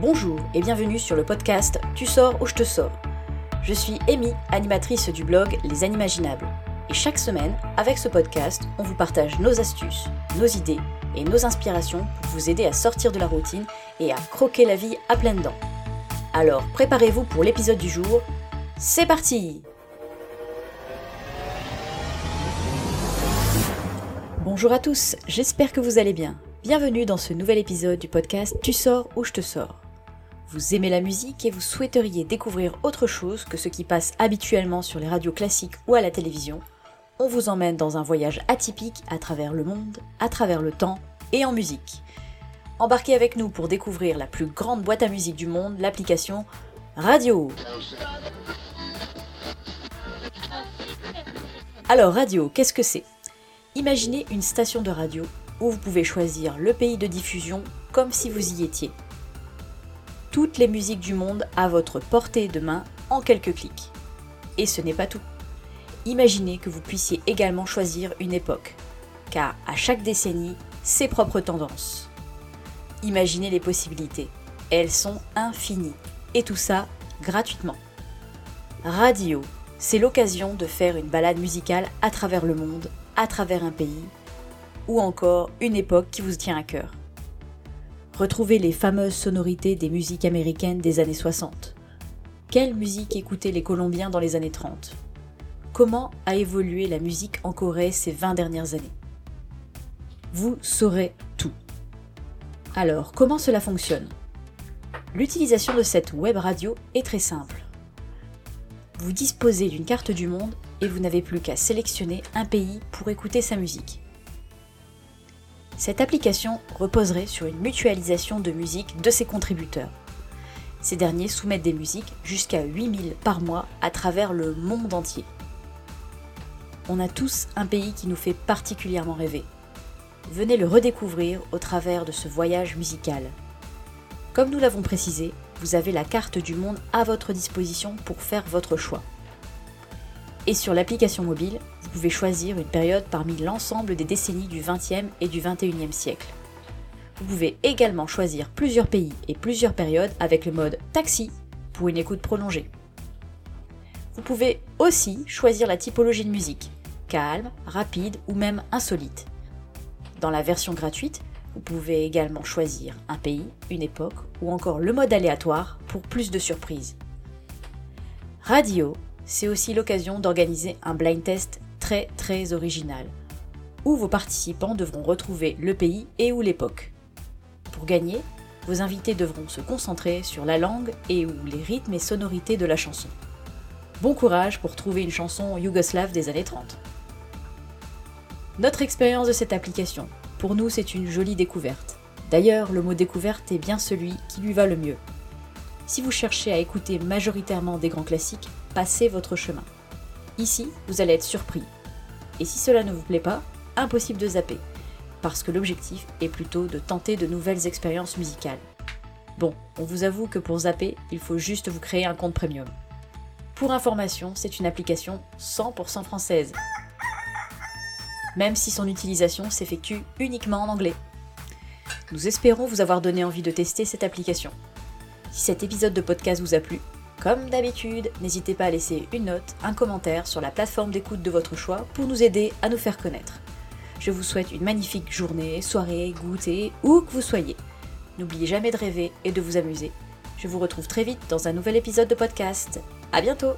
Bonjour et bienvenue sur le podcast Tu sors ou je te sors. Je suis Amy, animatrice du blog Les Animaginables. Et chaque semaine, avec ce podcast, on vous partage nos astuces, nos idées et nos inspirations pour vous aider à sortir de la routine et à croquer la vie à pleines dents. Alors préparez-vous pour l'épisode du jour. C'est parti Bonjour à tous, j'espère que vous allez bien. Bienvenue dans ce nouvel épisode du podcast Tu sors ou je te sors. Vous aimez la musique et vous souhaiteriez découvrir autre chose que ce qui passe habituellement sur les radios classiques ou à la télévision. On vous emmène dans un voyage atypique à travers le monde, à travers le temps et en musique. Embarquez avec nous pour découvrir la plus grande boîte à musique du monde, l'application Radio. Alors Radio, qu'est-ce que c'est? Imaginez une station de radio où vous pouvez choisir le pays de diffusion comme si vous y étiez. Toutes les musiques du monde à votre portée de main en quelques clics. Et ce n'est pas tout. Imaginez que vous puissiez également choisir une époque, car à chaque décennie, ses propres tendances. Imaginez les possibilités. Elles sont infinies. Et tout ça gratuitement. Radio, c'est l'occasion de faire une balade musicale à travers le monde à travers un pays, ou encore une époque qui vous tient à cœur. Retrouvez les fameuses sonorités des musiques américaines des années 60. Quelle musique écoutaient les Colombiens dans les années 30 Comment a évolué la musique en Corée ces 20 dernières années? Vous saurez tout. Alors, comment cela fonctionne? L'utilisation de cette web radio est très simple. Vous disposez d'une carte du monde et vous n'avez plus qu'à sélectionner un pays pour écouter sa musique. Cette application reposerait sur une mutualisation de musique de ses contributeurs. Ces derniers soumettent des musiques jusqu'à 8000 par mois à travers le monde entier. On a tous un pays qui nous fait particulièrement rêver. Venez le redécouvrir au travers de ce voyage musical. Comme nous l'avons précisé, vous avez la carte du monde à votre disposition pour faire votre choix. Et sur l'application mobile, vous pouvez choisir une période parmi l'ensemble des décennies du XXe et du XXIe siècle. Vous pouvez également choisir plusieurs pays et plusieurs périodes avec le mode taxi pour une écoute prolongée. Vous pouvez aussi choisir la typologie de musique, calme, rapide ou même insolite. Dans la version gratuite, vous pouvez également choisir un pays, une époque ou encore le mode aléatoire pour plus de surprises. Radio c'est aussi l'occasion d'organiser un blind test très original, où vos participants devront retrouver le pays et ou l'époque. Pour gagner, vos invités devront se concentrer sur la langue et ou les rythmes et sonorités de la chanson. Bon courage pour trouver une chanson yougoslave des années 30. Notre expérience de cette application, pour nous c'est une jolie découverte. D'ailleurs, le mot découverte est bien celui qui lui va le mieux. Si vous cherchez à écouter majoritairement des grands classiques, passez votre chemin. Ici, vous allez être surpris. Et si cela ne vous plaît pas, impossible de zapper, parce que l'objectif est plutôt de tenter de nouvelles expériences musicales. Bon, on vous avoue que pour zapper, il faut juste vous créer un compte premium. Pour information, c'est une application 100% française, même si son utilisation s'effectue uniquement en anglais. Nous espérons vous avoir donné envie de tester cette application. Si cet épisode de podcast vous a plu, comme d'habitude, n'hésitez pas à laisser une note, un commentaire sur la plateforme d'écoute de votre choix pour nous aider à nous faire connaître. Je vous souhaite une magnifique journée, soirée, goûter, où que vous soyez. N'oubliez jamais de rêver et de vous amuser. Je vous retrouve très vite dans un nouvel épisode de podcast. À bientôt!